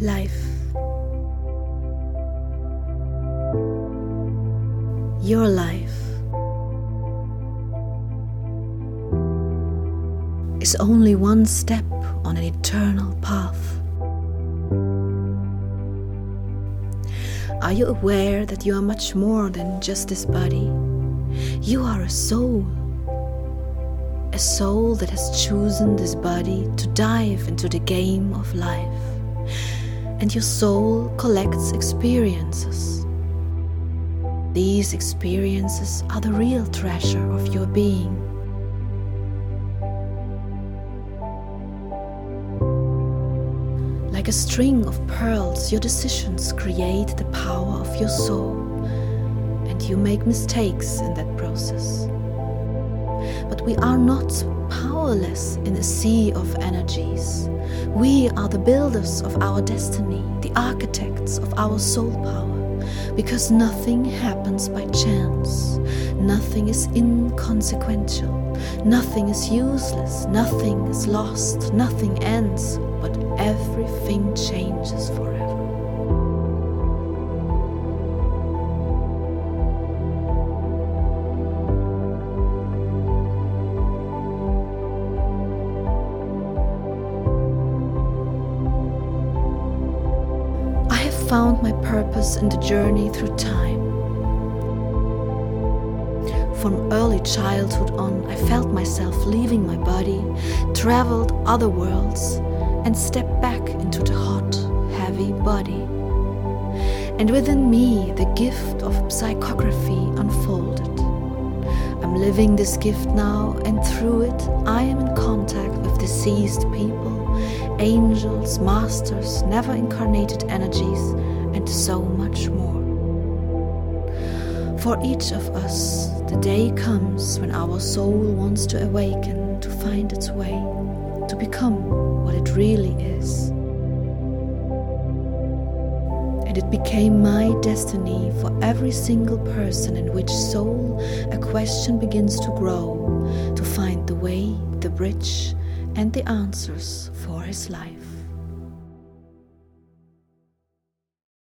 life. Your life is only one step on an eternal path. Are you aware that you are much more than just this body? You are a soul a soul that has chosen this body to dive into the game of life, and your soul collects experiences. These experiences are the real treasure of your being. Like a string of pearls, your decisions create the power of your soul, and you make mistakes in that process. But we are not powerless in a sea of energies. We are the builders of our destiny, the architects of our soul power, because nothing happens by chance, nothing is inconsequential, nothing is useless, nothing is lost, nothing ends. But everything changes forever. Found my purpose in the journey through time. From early childhood on, I felt myself leaving my body, traveled other worlds, and stepped back into the hot, heavy body. And within me, the gift of psychography unfolded. I'm living this gift now, and through it, I am in contact with deceased people, angels, masters, never incarnated energies, and so much more. For each of us, the day comes when our soul wants to awaken, to find its way, to become what it really is. And it became my destiny for every single person in which soul a question begins to grow to find the way, the bridge, and the answers for his life.